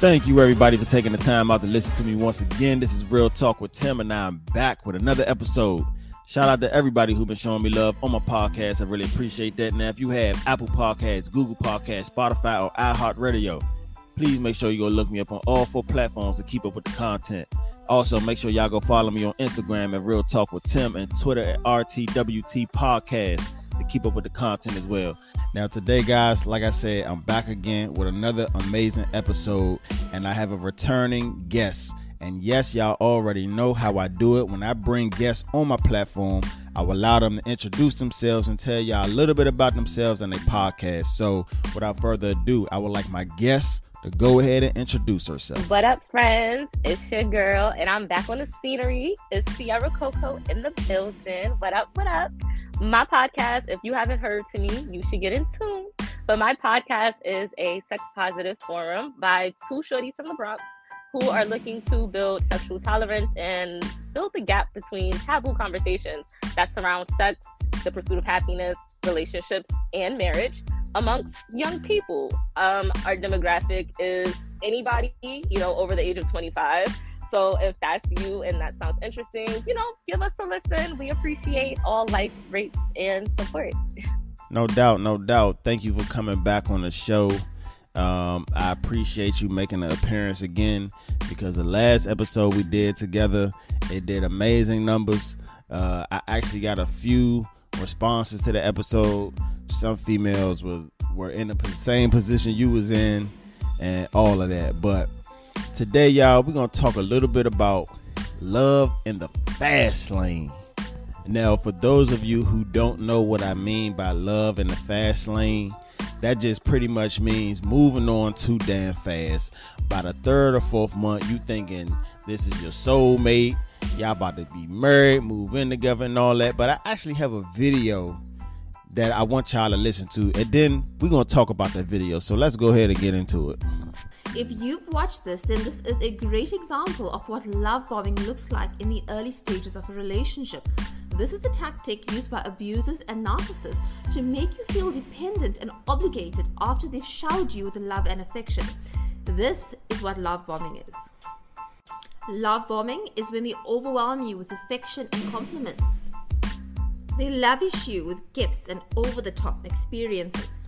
Thank you, everybody, for taking the time out to listen to me once again. This is Real Talk with Tim, and I'm back with another episode. Shout out to everybody who's been showing me love on my podcast. I really appreciate that. Now, if you have Apple Podcasts, Google Podcasts, Spotify, or iHeartRadio, please make sure you go look me up on all four platforms to keep up with the content. Also, make sure y'all go follow me on Instagram at Real Talk with Tim and Twitter at RTWT Podcast to keep up with the content as well. Now, today, guys, like I said, I'm back again with another amazing episode, and I have a returning guest. And yes, y'all already know how I do it. When I bring guests on my platform, I will allow them to introduce themselves and tell y'all a little bit about themselves and their podcast. So, without further ado, I would like my guest to go ahead and introduce herself. What up, friends? It's your girl, and I'm back on the scenery. It's Sierra Coco in the building. What up? What up? My podcast, if you haven't heard to me, you should get in tune. But my podcast is a sex positive forum by two shorties from the Bronx who are looking to build sexual tolerance and build the gap between taboo conversations that surround sex, the pursuit of happiness, relationships, and marriage amongst young people. Um, our demographic is anybody, you know, over the age of 25 so if that's you and that sounds interesting, you know, give us a listen. We appreciate all likes, rates, and support. No doubt, no doubt. Thank you for coming back on the show. Um, I appreciate you making an appearance again because the last episode we did together, it did amazing numbers. Uh, I actually got a few responses to the episode. Some females was were in the same position you was in, and all of that. But Today, y'all, we're gonna talk a little bit about love in the fast lane. Now, for those of you who don't know what I mean by love in the fast lane, that just pretty much means moving on too damn fast. By the third or fourth month, you thinking this is your soulmate, y'all about to be married, move in together, and all that. But I actually have a video that I want y'all to listen to, and then we're gonna talk about that video. So let's go ahead and get into it. If you've watched this, then this is a great example of what love bombing looks like in the early stages of a relationship. This is a tactic used by abusers and narcissists to make you feel dependent and obligated after they've showered you with love and affection. This is what love bombing is. Love bombing is when they overwhelm you with affection and compliments. They lavish you with gifts and over the top experiences.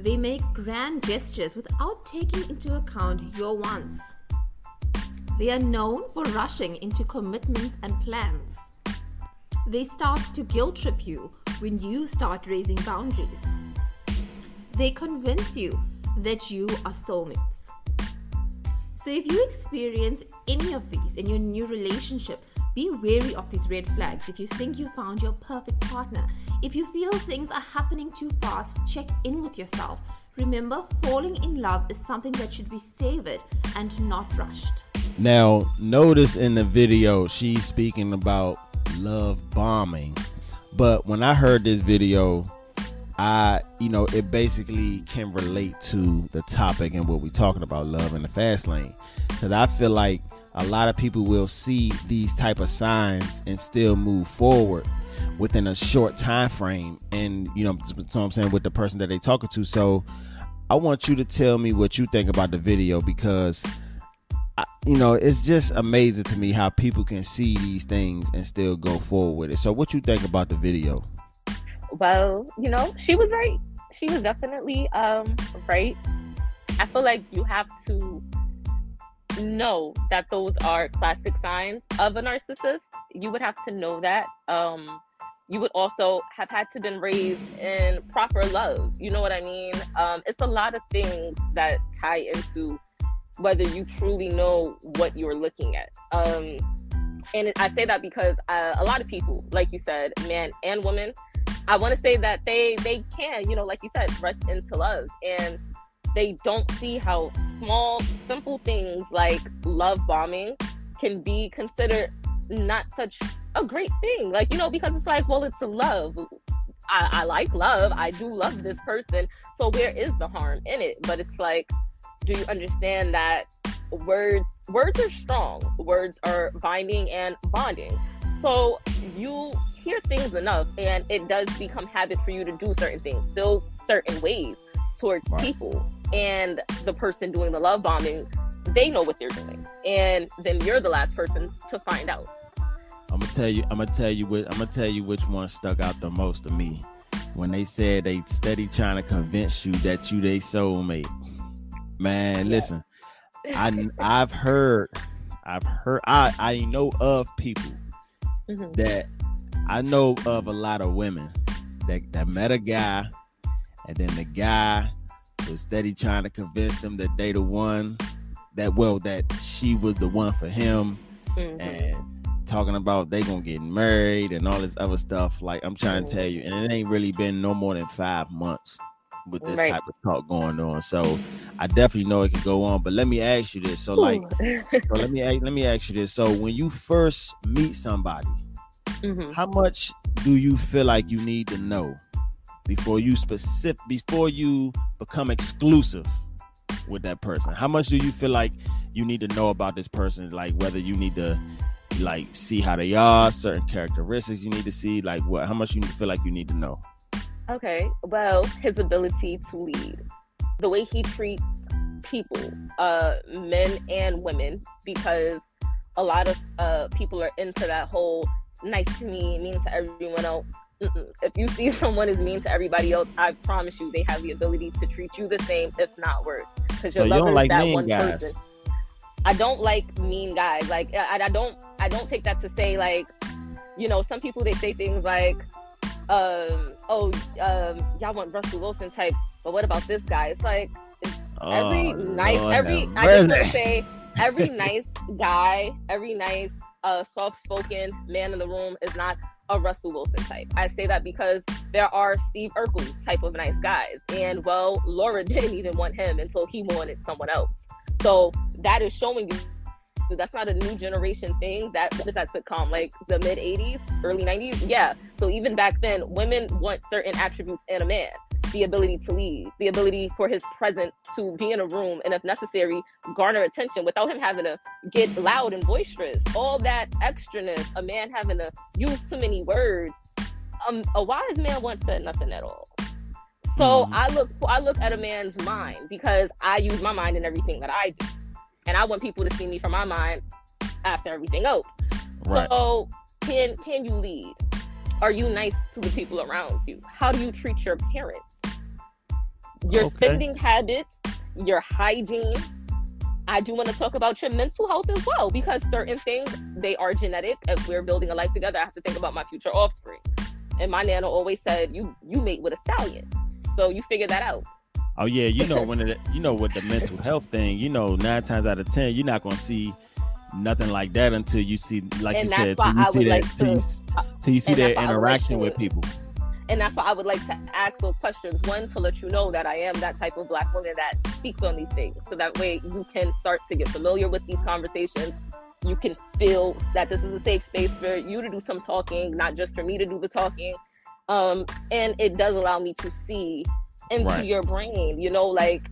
They make grand gestures without taking into account your wants. They are known for rushing into commitments and plans. They start to guilt trip you when you start raising boundaries. They convince you that you are soulmates. So, if you experience any of these in your new relationship, be wary of these red flags. If you think you found your perfect partner, if you feel things are happening too fast, check in with yourself. Remember, falling in love is something that should be savored and not rushed. Now, notice in the video, she's speaking about love bombing. But when I heard this video, I, you know, it basically can relate to the topic and what we're talking about, love in the fast lane. Because I feel like a lot of people will see these type of signs and still move forward within a short time frame and you know so i'm saying with the person that they talking to so i want you to tell me what you think about the video because I, you know it's just amazing to me how people can see these things and still go forward with it so what you think about the video well you know she was right she was definitely um right i feel like you have to know that those are classic signs of a narcissist. You would have to know that. Um, you would also have had to been raised in proper love. You know what I mean? Um, it's a lot of things that tie into whether you truly know what you're looking at. Um, and I say that because uh, a lot of people, like you said, man and woman, I want to say that they they can, you know, like you said, rush into love, and they don't see how small, simple things like love bombing can be considered not such a great thing. Like, you know, because it's like, well, it's a love. I, I like love. I do love this person. So where is the harm in it? But it's like, do you understand that words words are strong. Words are binding and bonding. So you hear things enough and it does become habit for you to do certain things, still certain ways towards Right. people and the person doing the love bombing they know what they're doing and then you're the last person to find out I'm gonna tell you. I'm gonna tell you. What, I'm gonna tell you which one stuck out the most to me when they said they steady trying to convince you that you they soulmate. Man, listen. I I've heard, I've heard. I I know of people Mhm. that I know of a lot of women that that met a guy, and then the guy was steady trying to convince them that they the one. That well, that she was the one for him Mhm. and talking about they gonna get married and all this other stuff. Like I'm trying to tell you, and it ain't really been no more than five months with this Right. type of talk going on. So I definitely know it could go on. But let me ask you this. So like, so let me ask- let me ask you this. So when you first meet somebody, Mhm. how much do you feel like you need to know before you specific before you become exclusive with that person? How much do you feel like you need to know about this person? Like whether you need to like see how they are, certain characteristics you need to see, like what how much you feel like you need to know. Okay, well, his ability to lead, the way he treats people, uh, men and women, because a lot of uh, people are into that whole nice to me, mean to everyone else. Mm-mm. If you see someone is mean to everybody else, I promise you they have the ability to treat you the same, if not worse. Because So you don't like that mean guys. person. I don't like mean guys. Like I, I don't I don't take that to say like, you know, some people they say things like, um, oh, um, y'all want Russell Wilson types, but what about this guy? It's like every Oh, nice Lord every have I just want to say every nice guy, every nice uh soft spoken man in the room is not a Russell Wilson type. I say that because there are Steve Urkel type of nice guys. And well, Laura didn't even want him until he wanted someone else. So that is showing you that's not a new generation thing. That is that sitcom? Like the mid 80s, early 90s? Yeah. So even back then, women want certain attributes in a man the ability to lead, the ability for his presence to be in a room and, if necessary, garner attention without him having to get loud and boisterous. All that extraness, a man having to use too many words. Um, a wise man once said nothing at all. So Mhm. I look, I look at a man's mind because I use my mind in everything that I do, and I want people to see me from my mind after everything else. Right. So can can you lead? Are you nice to the people around you? How do you treat your parents? Your Okay. spending habits, your hygiene. I do want to talk about your mental health as well because certain things they are genetic. If we're building a life together, I have to think about my future offspring. And my nana always said, "You you mate with a stallion," so you figure that out. Oh yeah, you know when it, you know with the mental health thing, you know nine times out of ten, you're not gonna see nothing like that until you see, like And you said, till you I see that, like till, you, till you see and their that's why I would like interaction to- with people. and that's why I would like to ask those questions. One, to let you know that I am that type of black woman that speaks on these things, so that way you can start to get familiar with these conversations. You can feel that this is a safe space for you to do some talking, not just for me to do the talking. Um, and it does allow me to see into Right. your brain. You know, like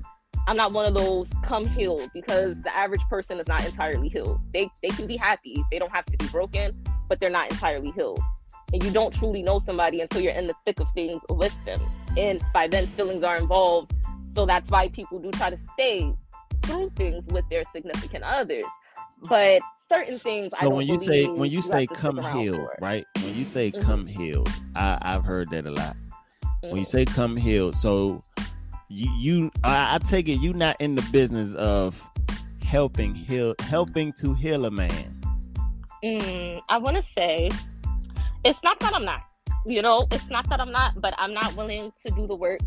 I'm not one of those come healed because the average person is not entirely healed. They they can be happy. They don't have to be broken, but they're not entirely healed and you don't truly know somebody until you're in the thick of things with them. And by then, feelings are involved. So that's why people do try to stay through things with their significant others. But certain things, I So don't when you say when you have say come healed, right? When you say Mhm. come healed, I, I've heard that a lot. When you Mhm. say come healed, so you, you I, I take it you not in the business of helping heal helping to heal a man. Mm, I want to say it's not that I'm not. You know, it's not that I'm not, but I'm not willing to do the work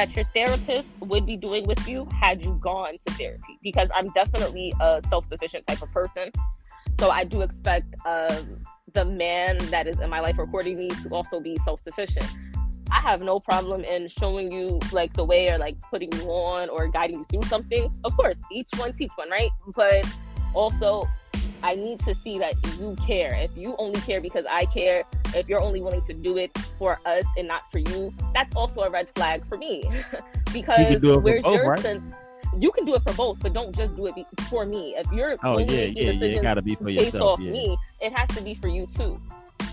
that your therapist would be doing with you had you gone to therapy because I'm definitely a self sufficient type of person. So I do expect um, the man that is in my life recording me to also be self sufficient. I have no problem in showing you like the way or like putting you on or guiding you through something. Of course, each one teach one, right? But also, I need to see that you care. If you only care because I care, if you're only willing to do it for us and not for you, that's also a red flag for me. because You can do it for where's both, your right? sense? You can do it for both, but don't just do it be- for me. If you're Oh only yeah, yeah, yeah. It gotta be for based yourself. off Yeah. me, it has to be for you too.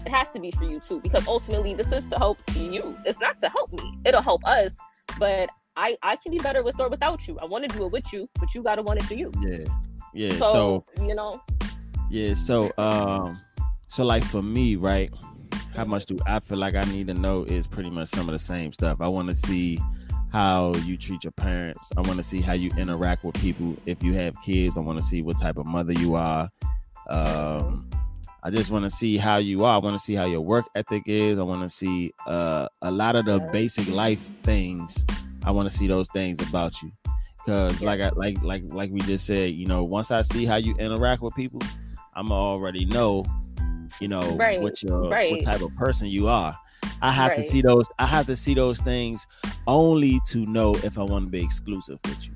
It has to be for you too, because ultimately this is to help you. It's not to help me. It'll help us, but I I can be better with or without you. I want to do it with you, but you gotta want it for you. Yeah, yeah. So, So, you know, yeah, so um, so like for me, right? How much do I feel like I need to know is pretty much some of the same stuff. I want to see how you treat your parents. I want to see how you interact with people. If you have kids, I want to see what type of mother you are. Um, I just want to see how you are. I want to see how your work ethic is. I want to see uh, a lot of the basic life things. I want to see those things about you. Cause like I like like like we just said, you know, once I see how you interact with people, I'm already know, you know, Right, what your what type of person you are. I have to see those. I have to see those things only to know if I want to be exclusive with you.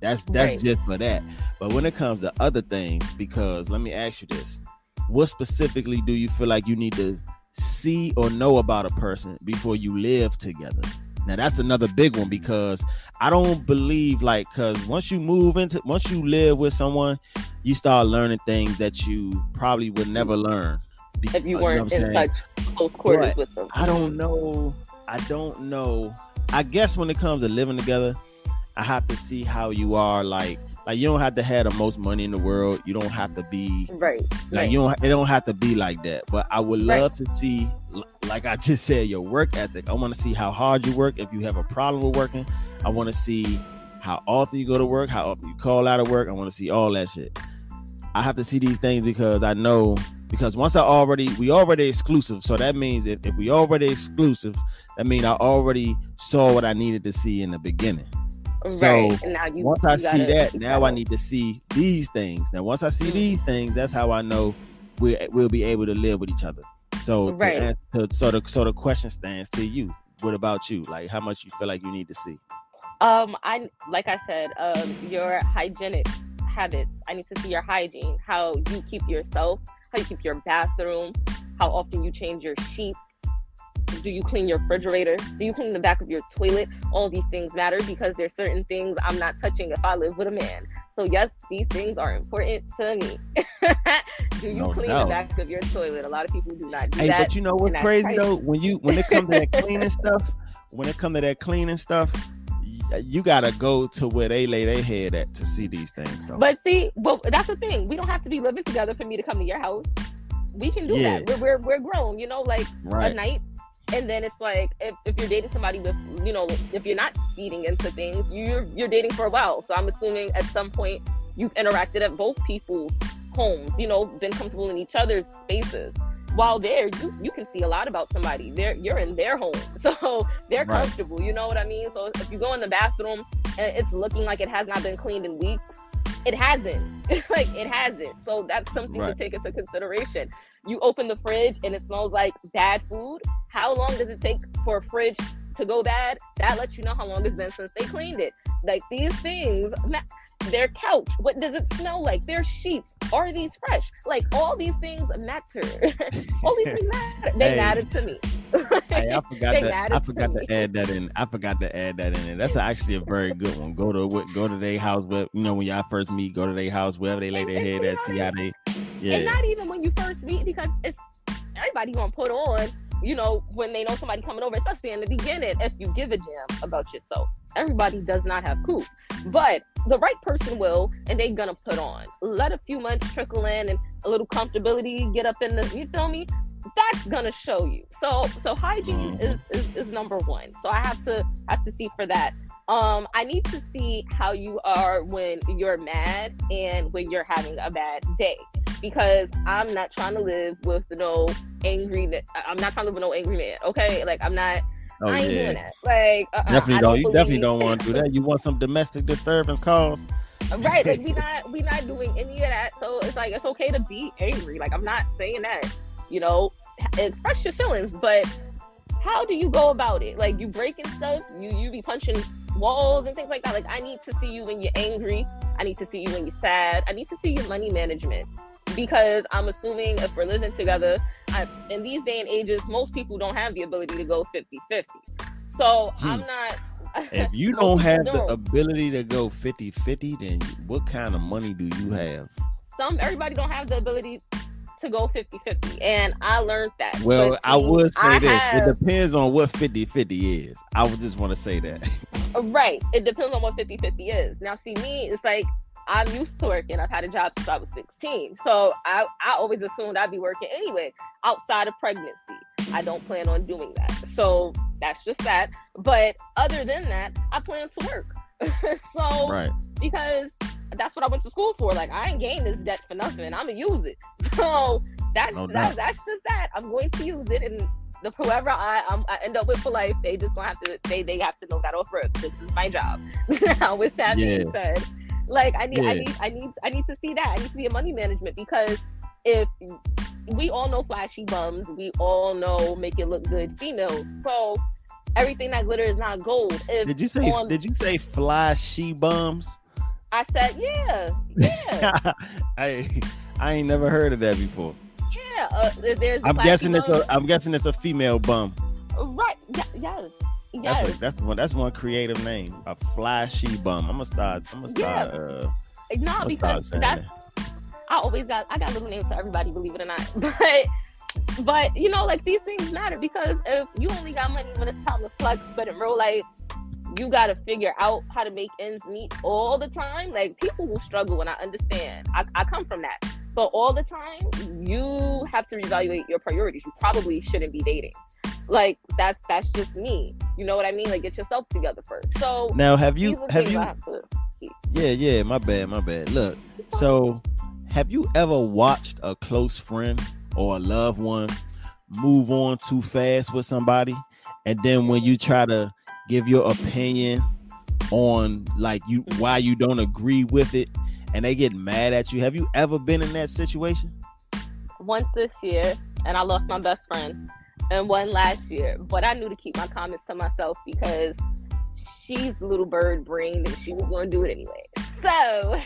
That's that's Right. just for that. But when it comes to other things, because let me ask you this: What specifically do you feel like you need to see or know about a person before you live together? Now that's another big one because I don't believe like because once you move into once you live with someone, you start learning things that you probably would never learn Be- if you uh, know what I'm weren't in saying? such close quarters But with them. I don't know. I don't know. I guess when it comes to living together, I have to see how you are. Like, like you don't have to have the most money in the world. You don't have to be Right. like right. you don't. It don't have to be like that. But I would Right. love to see, like I just said, your work ethic. I want to see how hard you work. If you have a problem with working, I want to see how often you go to work, how often you call out of work. I want to see all that shit. I have to see these things because I know because once I already we already exclusive. So that means if, if we already exclusive, that means I already saw what I needed to see in the beginning. So, right. And now you once I you see gotta- that, now I gotta- need to see these things. Now once I see Mm. these things, that's how I know we we'll be able to live with each other. So to Right. to, so the so the question stands to you. What about you? Like how much you feel like you need to see? Um, I like I said, um, your hygienic habits. I need to see your hygiene, how you keep yourself, how you keep your bathroom, how often you change your sheets. Do you clean your refrigerator? Do you clean the back of your toilet? All these things matter because there's certain things I'm not touching if I live with a man. So yes, these things are important to me. do you No clean doubt. the back of your toilet? A lot of people do not do that. Hey, that. but you know what's crazy though? When you when it comes to that cleaning stuff, when it comes to that cleaning stuff, you gotta go to where they lay their head at to see these things. Though. But see, well, that's the thing. We don't have to be living together for me to come to your house. We can do Yeah. that. We're, we're we're grown, you know, like a right, night. And then it's like if, if you're dating somebody with you know, if you're not speeding into things, you're you're dating for a while. So I'm assuming at some point you've interacted at both people's homes, you know, been comfortable in each other's spaces. While there, you you can see a lot about somebody. They're you're in their home. So they're Right. comfortable, you know what I mean? So if you go in the bathroom and it's looking like it has not been cleaned in weeks, it hasn't. like it hasn't. So that's something Right. to take into consideration. You open the fridge and it smells like bad food. How long does it take for a fridge to go bad? That lets you know how long it's been since they cleaned it. Like these things, their couch, what does it smell like? Their sheets, are these fresh? Like all these things matter. all these things matter. They Hey. matter to me. Hey, I forgot to I forgot me. to add that in. I forgot to add that in. there. That's actually a very good one. Go to go to their house where you know when y'all first meet. Go to their house wherever they lay And- their head to at. See how they. And not even when you first meet, because it's everybody gonna put on, you know, when they know somebody coming over, especially in the beginning, if you give a damn about yourself. Everybody does not have cool. But the right person will, and they gonna put on. Let a few months trickle in and a little comfortability get up in the you feel me? That's gonna show you. So so hygiene Mhm. is, is is number one. So I have to have to see for that. Um, I need to see how you are when you're mad and when you're having a bad day because I'm not trying to live with no angry. I'm not trying to live with no angry man. Okay, like I'm not. oh I ain't yeah. doing that. Like uh-uh, Definitely don't. You definitely don't want to do that. You want some domestic disturbance calls? right. Like we not we not doing any of that. So it's like it's okay to be angry. Like I'm not saying that. You know, express your feelings, but how do you go about it? Like you breaking stuff. You you be punching walls and things like that. Like I need to see you when you're angry. I need to see you when you're sad. I need to see your money management because I'm assuming if we're living together, I, in these day and ages, most people don't have the ability to go 50 50. So hmm. I'm not. If you don't have the ability to go 50-50, then what kind of money do you have? some everybody don't have the ability to go 50 50 and i learned that Well, But I see, would say I this. have- It depends on what 50-50 is. I would just want to say that. Right. It depends on what 50 50 is. Now, see, me, it's like I'm used to working. I've had a job since I was 16. So I, I always assumed I'd be working anyway outside of pregnancy. I don't plan on doing that. So that's just that. But other than that, I plan to work. so, Right. because that's what I went to school for. Like, I ain't gained this debt for nothing. I'm going to use it. So that's, No that, that's just that. I'm going to use it. And the whoever I, I'm, I end up with for life, they just gonna have to they they have to know that off rip. This is my job. now, with that being said, like I need I need I need I need to see that. I need to see a money management because if we all know flashy bums, we all know make it look good females. So everything that glitter is not gold. If Did you say on- did you say flashy bums? I said yeah, yeah, I I ain't never heard of that before. yeah. Uh, there's I'm guessing it's a I'm guessing it's a female bum. right. Yeah, yes, That's a, that's one that's one creative name. A fly she bum. I'm gonna start I'm gonna start uh no, because that's I always got I got little names for everybody, believe it or not. But but you know, like these things matter because if you only got money when it's time to flex, but in real life you gotta figure out how to make ends meet all the time. Like people will struggle and I understand. I, I come from that. But all the time you have to reevaluate your priorities. You probably shouldn't be dating. Like that's that's just me. You know what I mean? Like get yourself together first. So Now have you have you have. Yeah, yeah, my bad, my bad. Look, so have you ever watched a close friend or a loved one move on too fast with somebody? And then when you try to give your opinion on like you mm-hmm. why you don't agree with it and they get mad at you. Have you ever been in that situation? once this year and I lost my best friend and one last year. But I knew to keep my comments to myself because she's little bird brain and she was gonna do it anyway. So.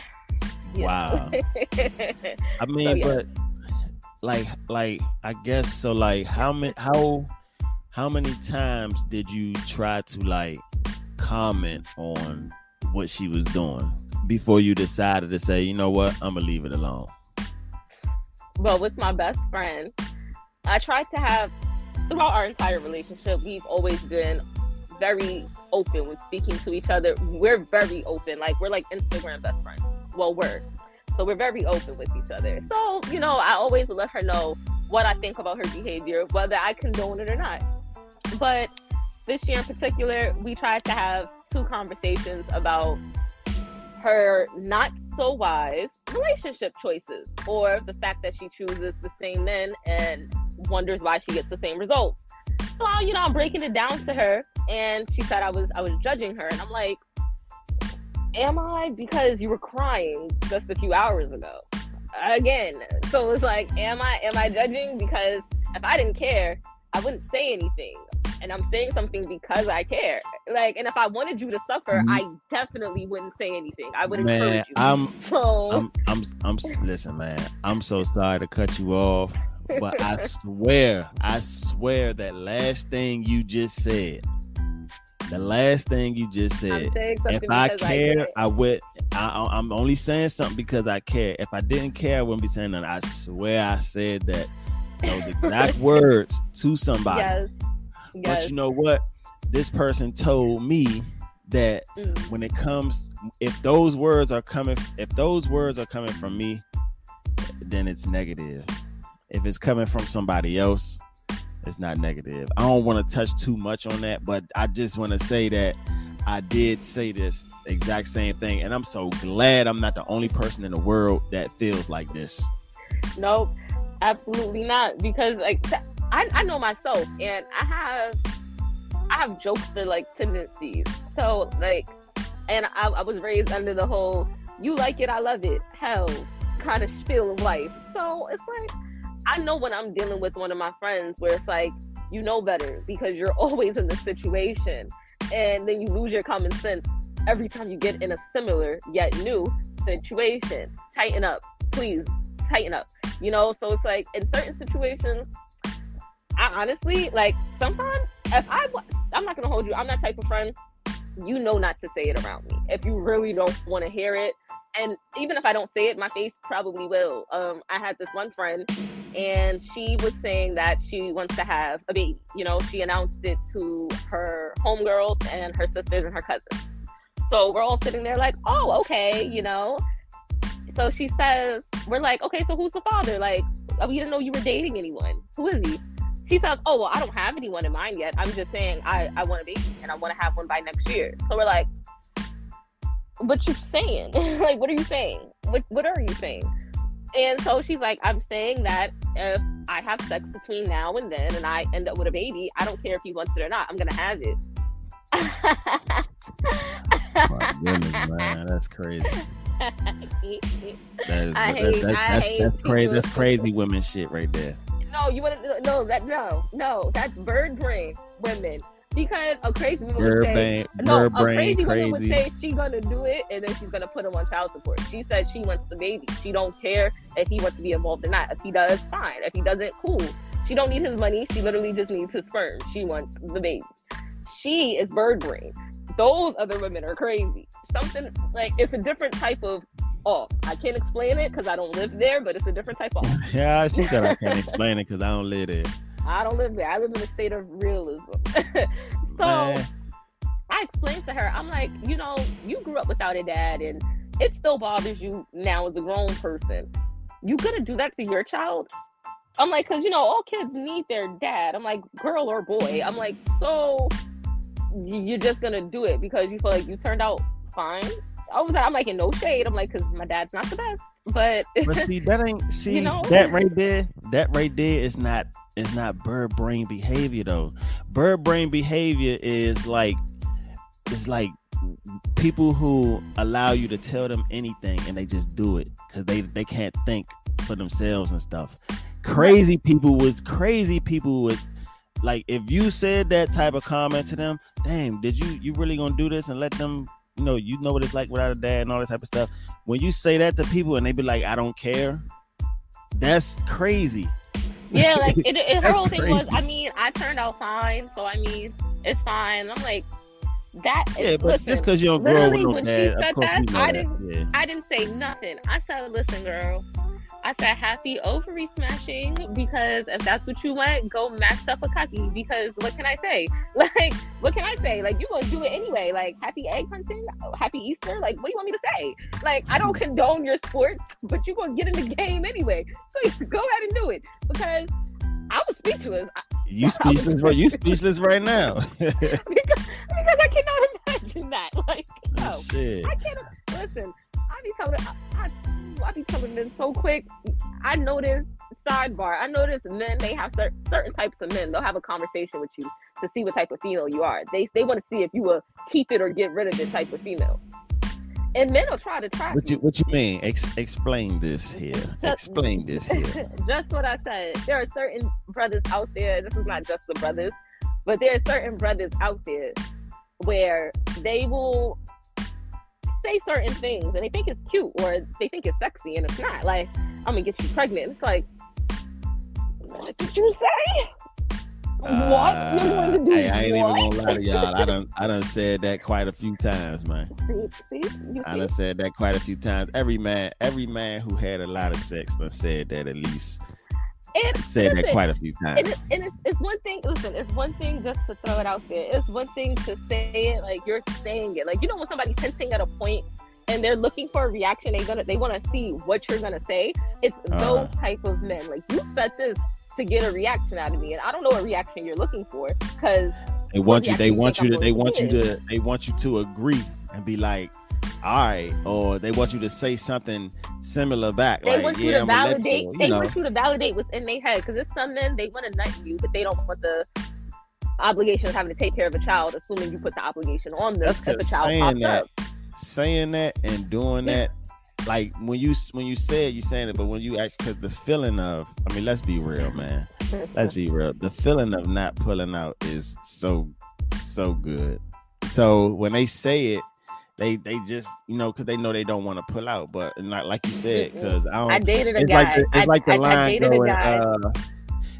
Wow. I mean, yeah. but like like I guess so like how many how how many times did you try to like comment on what she was doing before you decided to say, you know what, I'm gonna leave it alone. well, with my best friend, I tried to have throughout our entire relationship, we've always been very open when speaking to each other. We're very open. Like we're like Instagram best friends. Well, we're so we're very open with each other. So, you know, I always let her know what I think about her behavior, whether I condone it or not. But this year in particular, we tried to have two conversations about her not so wise relationship choices or the fact that she chooses the same men and wonders why she gets the same results. So you know, I'm breaking it down to her and she said I was I was judging her and I'm like, Am I? Because you were crying just a few hours ago. Again. So it's like, am I am I judging? Because if I didn't care, I wouldn't say anything. And I'm saying something because I care. Like, and if I wanted you to suffer, Mhm. I definitely wouldn't say anything. I would Man, encourage you. I'm so I'm I'm I'm listen, man. I'm so sorry to cut you off, but I swear, I swear that last thing you just said, the last thing you just said. If I care, I, I, would. I, I'm only saying something because I care. If I didn't care, I wouldn't be saying that. I swear, I said that those exact words to somebody. Yes. But you know what? This person told me that Mm. when it comes if those words are coming if those words are coming from me then it's negative if it's coming from somebody else it's not negative i don't want to touch too much on that but i just want to say that i did say this exact same thing and i'm so glad i'm not the only person in the world that feels like this Nope, absolutely not. Because like I, I know myself, and I have I have jokester like tendencies. So like, and I, I was raised under the whole "you like it, I love it" hell kind of spiel of life. So it's like I know when I'm dealing with one of my friends where it's like you know better because you're always in the situation, and then you lose your common sense every time you get in a similar yet new situation. Tighten up, please. Tighten up you know so it's like in certain situations i honestly like sometimes if i i'm not gonna hold you i'm that type of friend you know not to say it around me if you really don't want to hear it and even if i don't say it my face probably will um i had this one friend and she was saying that she wants to have a baby. You know, she announced it to her homegirls and her sisters and her cousins. So we're all sitting there like, oh, okay, you know. So she says, we're like, okay, so who's the father? Like, we didn't know you were dating anyone. Who is he? She says, oh, well, I don't have anyone in mind yet. I'm just saying I, I want a baby and I want to have one by next year. So we're like, what you saying? like, what are you saying? What, what are you saying? And so she's like, I'm saying that if I have sex between now and then and I end up with a baby, I don't care if he wants it or not. I'm to have it. My goodness, man, that's crazy. That is, I hate- I that's, hate that's crazy. That's crazy women shit right there. No, you want to no that no no that's bird brain women because a crazy woman would say no a brain, crazy, woman would say she gonna do it and then she's gonna put him on child support. She said she wants the baby. She don't care if he wants to be involved or not. If he does, fine. If he doesn't, cool. She don't need his money. She literally just needs his sperm. She wants the baby. She is bird brain. Those other women are crazy. Something like it's a different type of off. I can't explain it because I don't live there, but it's a different type of off. Yeah, she said I can't explain it because I don't live there. I don't live there. I live in a state of realism. so Man. I explained to her, I'm like, you know, you grew up without a dad and it still bothers you now as a grown person. You gonna do that to your child? I'm like, cause you know, all kids need their dad. I'm like, girl or boy. I'm like, so you're just gonna do it because you feel like you turned out fine. I was, I'm like, in no shade. I'm like, cause my dad's not the best, but But see, that ain't see know? that right there. That right there is not is not bird brain behavior though. Bird brain behavior is like it's like people who allow you to tell them anything and they just do it because they they can't think for themselves and stuff. Crazy people was crazy people would like if you said that type of comment to them. Damn, did you you really gonna do this and let them? You know, you know what it's like without a dad and all that type of stuff when you say that to people and they be like, I don't care, that's crazy. Yeah, like it, it, her whole thing was. I mean, I turned out fine, so I mean, it's fine. I'm like, that. Yeah, but listen, just because you don't grow with no when she dad, said of course that, I that. Yeah. I didn't say nothing. I said, listen, girl. I said, happy ovary smashing because if that's what you want, go mash up a cocky. Because what can I say? Like, what can I say? Like, you gonna do it anyway. Like, happy egg hunting, happy Easter. Like, what do you want me to say? Like, I don't condone your sports, but you gonna get in the game anyway. So you go ahead and do it because I was speechless. I, You speechless, right? You speechless right now. because, because I cannot imagine that. Like, oh, no, Shit. I can't. Listen, I be telling, I, I, I be telling them so quick. I notice sidebar. I noticed men they have cer- certain types of men. They'll have a conversation with you to see what type of female you are. They they want to see if you will keep it or get rid of this type of female. And men will try to trap What you what you mean? Ex- explain this here. Explain this here. just what I said. There are certain brothers out there. This is not just the brothers, but there are certain brothers out there where they will say certain things and they think it's cute or they think it's sexy and it's not. Like, I'm gonna get you pregnant. It's like, what did you say? what? You're going to do Uh, Hey, I ain't what? even gonna lie to y'all. I done I done said that quite a few times, man. See, see, I done said that quite a few times. Every man, every man who had a lot of sex done said that at least And said that quite a few times. and, it, and it's, it's one thing listen it's one thing just to throw it out there it's one thing to say it like you're saying it like you know when somebody's hinting at a point and they're looking for a reaction they gonna they want to see what you're gonna say it's Uh-huh. those type of men like you said this to get a reaction out of me and i don't know what reaction you're looking for because They want you. They want you to. They want you to. They want you to agree and be like, "All right," or they want you to say something similar back. they like, want you yeah, to let validate you, they know. want you to validate what's in their head because it's some men they want to nut you but they don't want the obligation of having to take care of a child assuming you put the obligation on them That's if a child saying that, up saying that, and doing that, like when you when you say it, you saying it, but when you act, because the feeling of, I mean, let's be real, man. Let's be real. The feeling of not pulling out is so so good. So when they say it, they they just you know because they know they don't want to pull out, but not like you said because I don't. I dated a it's guy. like the, it's I, like the I, I line dated going. Uh,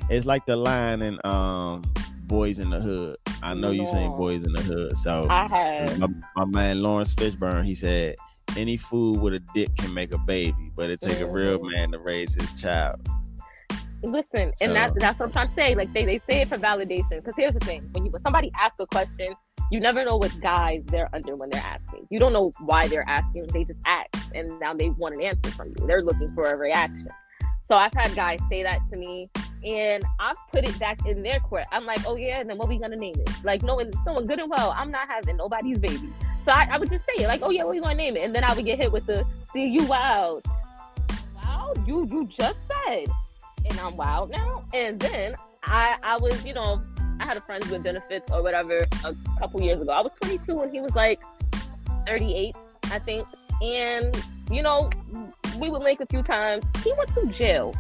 it's like the line in um Boys in the Hood. I know you seen. Boys in the Hood, so I had. my, my man Laurence Fishburne, he said, any fool with a dick can make a baby, but it take a real Mhm. man to raise his child. Listen, and that's that's what I'm trying to say. Like they, they say it for validation. Because here's the thing: when you when somebody asks a question, you never know what guys they're under when they're asking. You don't know why they're asking. They just ask, and now they want an answer from you. They're looking for a reaction. So I've had guys say that to me, and I've put it back in their court. I'm like, oh yeah, and then what we gonna name it? Like knowing knowing good and well, I'm not having nobody's baby. So I, I would just say it, like, oh yeah, what we gonna name it? And then I would get hit with the, see you wild. Wow, you you just said, and I'm wild now. And then I I was, you know, I had a friend with benefits or whatever a couple years ago. I was 22 and he was like 38, I think. And you know, we would link a few times. He went to jail,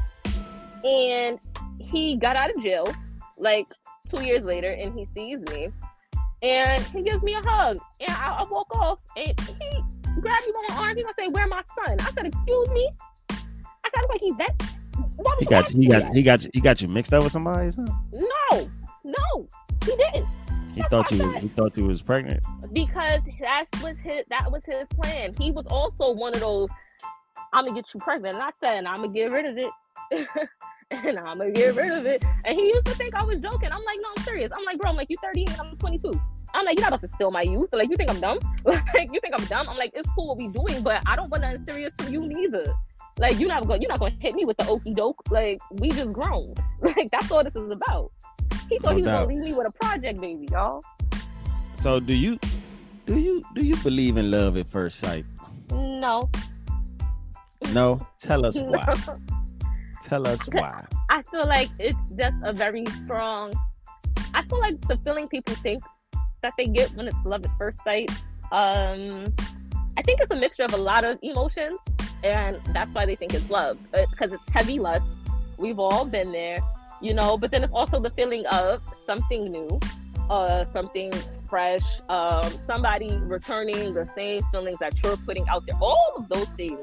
and he got out of jail like two years later, and he sees me, and he gives me a hug, and I, I walk off, and he grabbed me by my arm. He gonna say, "Where my son?" I said, "Excuse me." I said, "Like he's that." He got you. He got he got you. He got you mixed up with somebody. Or something? No, no, he didn't. He thought you. He thought you was pregnant. because that was his that was his plan. He was also one of those I'm gonna get you pregnant. And I said, I'm gonna get rid of it. and I'm gonna get rid of it. And he used to think I was joking. I'm like, no, I'm serious. I'm like, bro, I'm like, you 38 and I'm 22. I'm like, you're not about to steal my youth. Like, you think I'm dumb? like, you think I'm dumb? I'm like, it's cool what we doing, but I don't want nothing serious from you neither. Like, you're not gonna you're not gonna hit me with the okey doke. Like, we just grown. Like, that's all this is about. He thought No he was doubt. gonna leave me with a project baby, y'all. So do you? Do you? Do you believe in love at first sight? No. No. Tell us No. why. Tell us why. I feel like it's just a very strong. I feel like the feeling people think that they get when it's love at first sight. Um, I think it's a mixture of a lot of emotions, and that's why they think it's love because it's heavy lust. We've all been there, you know. But then it's also the feeling of something new, uh, something fresh, um, somebody returning the same feelings that you're putting out there. All of those things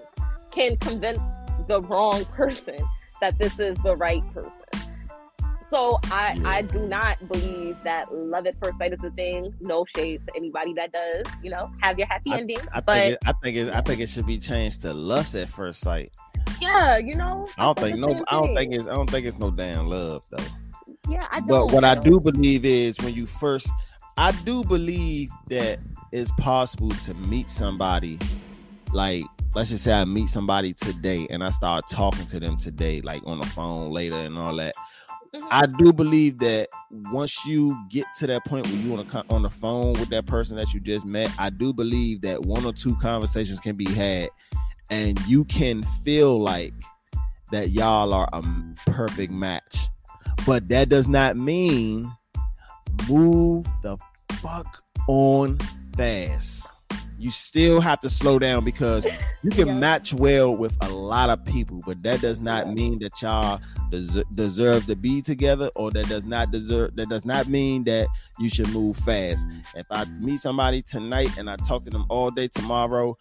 can convince the wrong person that this is the right person. So I. I do not believe that love at first sight is a thing. No shade to anybody that does. You know, have your happy ending. I but think. It, I think. It, I think it should be changed to lust at first sight. Yeah, you know. I don't think no. I don't think it's. I don't think it's no damn love though. Yeah, I don't. But what I do believe is when you first, I do believe that it's possible to meet somebody, like let's just say I meet somebody today and I start talking to them today, like on the phone later and all that. Mhm. I do believe that once you get to that point where you want to come on the phone with that person that you just met, I do believe that one or two conversations can be had, and you can feel like that y'all are a perfect match. But that does not mean move the fuck on fast. You still have to slow down because you can Yeah. match well with a lot of people, but that does not mean that y'all des- deserve to be together, or that does not deserve. That does not mean that you should move fast. If I meet somebody tonight and I talk to them all day tomorrow,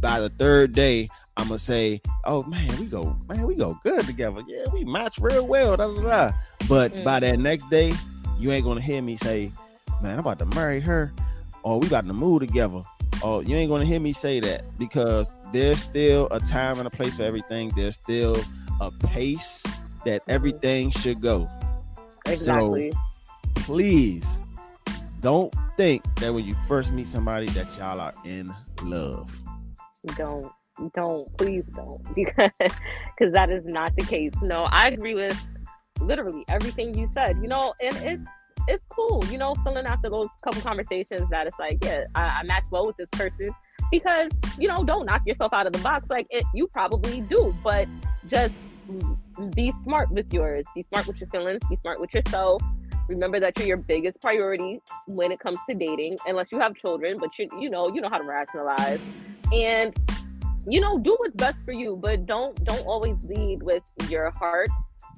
by the third day, I'm gonna say, "Oh man, we go, man, we go good together. Yeah, we match real well." Da, da, da. But mm. by that next day, you ain't gonna hear me say, "Man, I'm about to marry her," or "We about to move together." Or you ain't gonna hear me say that because there's still a time and a place for everything. There's still a pace that mm-hmm. everything should go. exactly. So, Please don't think that when you first meet somebody that y'all are in love. Don't don't please don't because because that is not the case. No i agree with literally everything you said you know and it's it's cool you know feeling after those couple conversations that it's like yeah i, I match well with this person because you know don't knock yourself out of the box like it you probably do but just be smart with yours be smart with your feelings be smart with yourself. Remember that you're your biggest priority when it comes to dating unless you have children but you you know you know how to rationalize and you know do what's best for you but don't don't always lead with your heart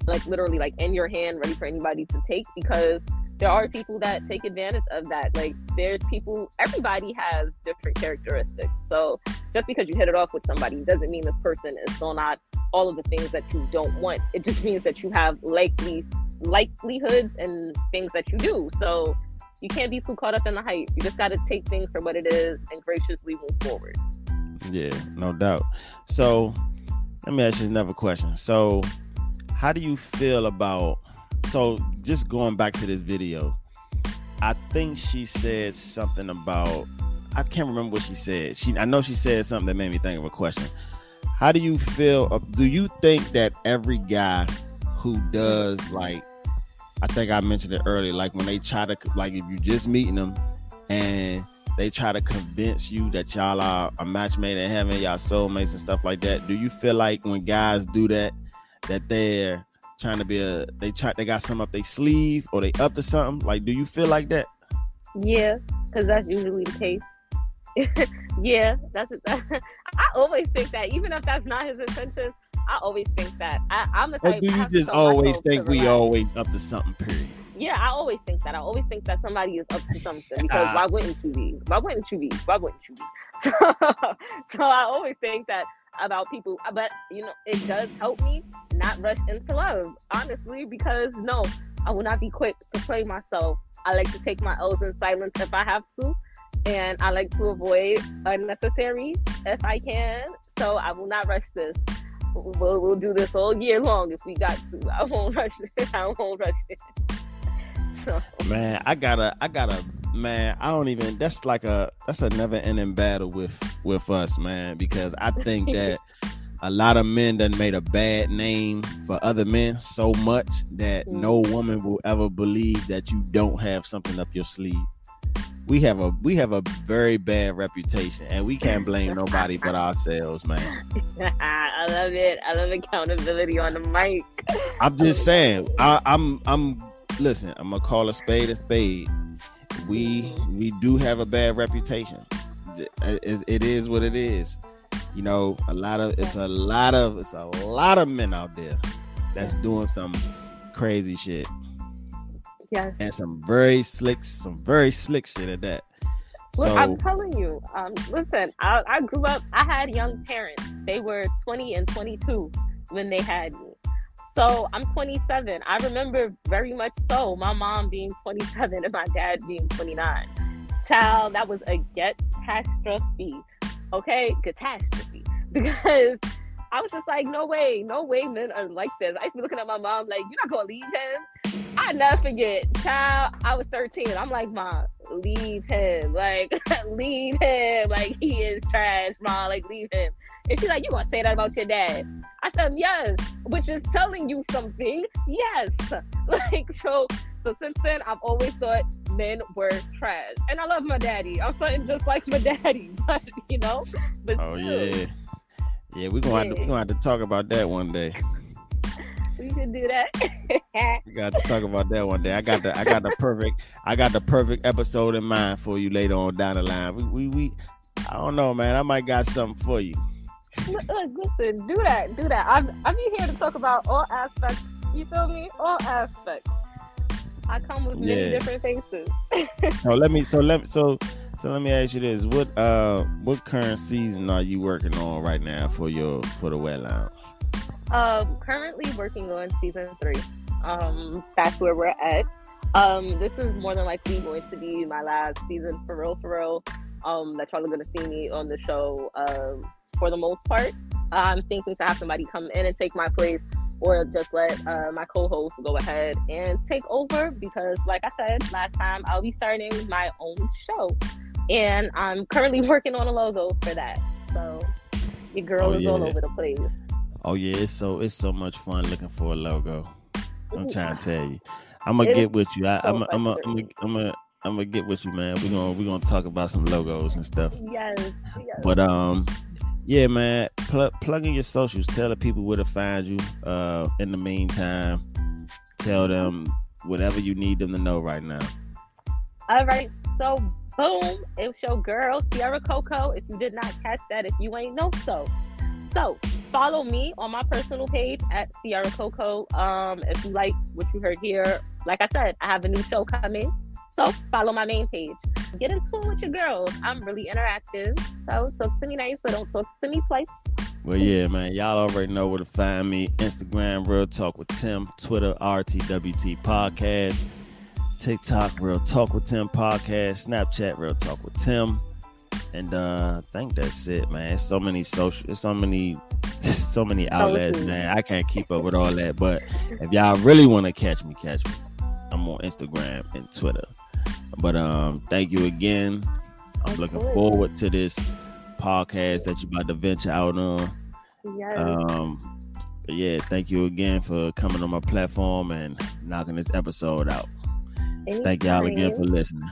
like literally like in your hand ready for anybody to take because there are people that take advantage of that. Like there's people everybody has different characteristics. So just because you hit it off with somebody doesn't mean this person is still not all of the things that you don't want. It just means that you have likely likelihoods and things that you do. So you can't be too caught up in the hype you just got to take things for what it is and graciously move forward Yeah, no doubt. So let me ask you another question. So how do you feel about so just going back to this video i think she said something about i can't remember what she said she i know she said something that made me think of a question how do you feel uh, do you think that every guy who does like i think i mentioned it earlier like when they try to like if you just meeting them and they try to convince you that y'all are a match made in heaven y'all soulmates and stuff like that do you feel like when guys do that that they're trying to be a they try they got something up their sleeve or they up to something? Like, do you feel like that? Yeah, because that's usually the case. yeah, that's that, I always think that, even if that's not his intention, I always think that. I, am the type. Or do you just always think we always up to something? Period. Yeah, I always think that. I always think that somebody is up to something because ah. why wouldn't you be? Why wouldn't you be? Why wouldn't you be? So, so I always think that about people. But you know, it does help me not rush into love, honestly, because no, I will not be quick to play myself. I like to take my L's in silence if I have to, and I like to avoid unnecessary if I can. So I will not rush this. We'll, we'll do this all year long if we got to. I won't rush it. I won't rush it. So. Man, I gotta, I gotta man, I don't even. That's like a that's a never ending battle with with us, man. Because I think that a lot of men done made a bad name for other men so much that mm. no woman will ever believe that you don't have something up your sleeve. We have a we have a very bad reputation, and we can't blame nobody but ourselves, man. I love it. I love accountability on the mic. I'm just saying. I, I'm I'm listen. I'm gonna call a spade a spade we we do have a bad reputation. It is what it is. You know, a lot of it's a lot of it's a lot of men out there that's doing some crazy shit. Yeah. And some very slick, some very slick shit at that. Well, so, I'm telling you, um, listen, I, I grew up, I had young parents. They were 20 and 22 when they had me. So I'm 27. I remember very much so my mom being 27 and my dad being 29. Child, that was a catastrophe. Okay, catastrophe. Because I was just like, no way, no way men are like this. I used to be looking at my mom like, you're not gonna leave him. I never forget, child. I was 13. I'm like, mom, leave him. Like, leave him. Like, he is trash, mom. Like, leave him. And she's like, you gonna say that about your dad? I said, yes, which is telling you something. Yes. Like, so, so since then, I've always thought men were trash. And I love my daddy. I'm something just like my daddy, but you know. But oh still, yeah, yeah. We're gonna yeah. have to, we're gonna have to talk about that one day. We can do that. we got to talk about that one day. I got the I got the perfect I got the perfect episode in mind for you later on down the line. We we, we I don't know, man. I might got something for you. Look, listen, do that, do that. I'm I'm here to talk about all aspects. You feel me? All aspects. I come with many yeah. different faces. so let me so let so so let me ask you this: what uh what current season are you working on right now for your for the wet lounge? Um, currently working on season three. Um, that's where we're at. Um, this is more than likely going to be my last season for real, for real. Um, that y'all are gonna see me on the show. Um, for the most part, I'm thinking to have somebody come in and take my place, or just let uh, my co-host go ahead and take over because, like I said last time, I'll be starting my own show, and I'm currently working on a logo for that. So your girl oh, is yeah. all over the place. Oh yeah, it's so it's so much fun looking for a logo. I'm trying to tell you. I'm gonna get with you. I, am I'm a, I'm a, I'm a, I'm gonna get with you, man. We're gonna we're gonna talk about some logos and stuff. Yes. yes. But um, yeah, man. Pl- plug in your socials. Tell the people where to find you. Uh, in the meantime, tell them whatever you need them to know right now. All right. So boom, it's your girl Sierra Coco. If you did not catch that, if you ain't know so. So follow me on my personal page at Sierra Coco. Um, if you like what you heard here, like I said, I have a new show coming. So follow my main page. Get in tune with your girls. I'm really interactive. So talk to me nice, but don't talk to me twice. Well, yeah, man. Y'all already know where to find me. Instagram, Real Talk with Tim. Twitter, RTWT Podcast. TikTok, Real Talk with Tim Podcast. Snapchat, Real Talk with Tim. And uh, I think that's it, man. It's so many social, it's so many, just so many outlets, man. I can't keep up with all that. But if y'all really want to catch me, catch me. I'm on Instagram and Twitter. But um, thank you again. I'm looking forward to this podcast that you're about to venture out on. Yes. Um, yeah, thank you again for coming on my platform and knocking this episode out. Thank y'all again for listening.